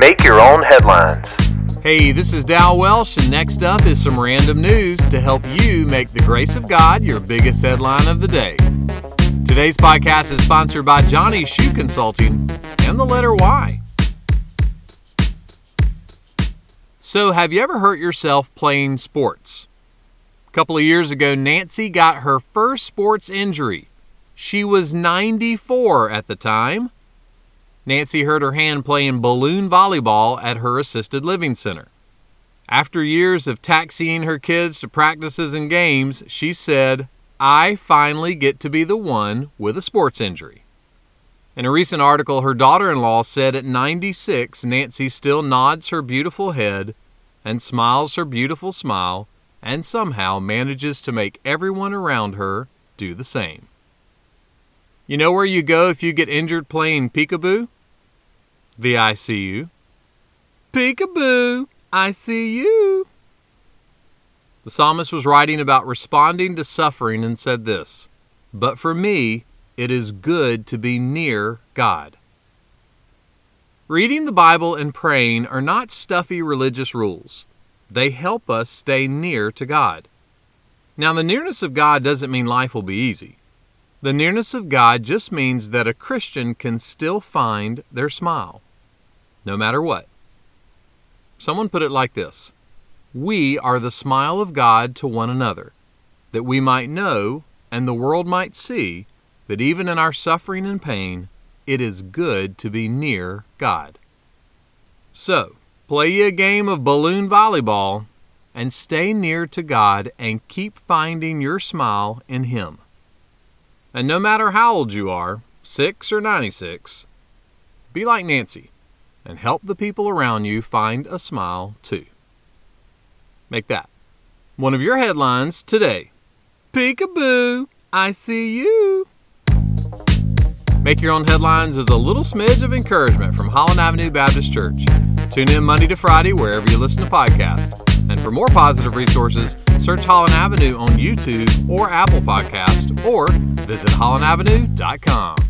Make your own headlines. Hey, this is Dal Welsh, and next up is some random news to help you make the grace of God your biggest headline of the day. Today's podcast is sponsored by Johnny Shoe Consulting and the letter Y. So, have you ever hurt yourself playing sports? A couple of years ago, Nancy got her first sports injury. She was 94 at the time. Nancy hurt her hand playing balloon volleyball at her assisted living center. After years of taxiing her kids to practices and games, she said, I finally get to be the one with a sports injury. In a recent article, her daughter in law said at 96, Nancy still nods her beautiful head and smiles her beautiful smile and somehow manages to make everyone around her do the same. You know where you go if you get injured playing peekaboo? The ICU. Peekaboo, I see you. The psalmist was writing about responding to suffering and said this But for me, it is good to be near God. Reading the Bible and praying are not stuffy religious rules. They help us stay near to God. Now, the nearness of God doesn't mean life will be easy. The nearness of God just means that a Christian can still find their smile, no matter what. Someone put it like this We are the smile of God to one another, that we might know and the world might see that even in our suffering and pain, it is good to be near God. So, play a game of balloon volleyball and stay near to God and keep finding your smile in Him. And no matter how old you are, 6 or 96, be like Nancy and help the people around you find a smile too. Make that one of your headlines today. Peekaboo, I see you. Make Your Own Headlines is a little smidge of encouragement from Holland Avenue Baptist Church. Tune in Monday to Friday wherever you listen to podcasts. And for more positive resources, search Holland Avenue on YouTube or Apple Podcast or visit hollandavenue.com.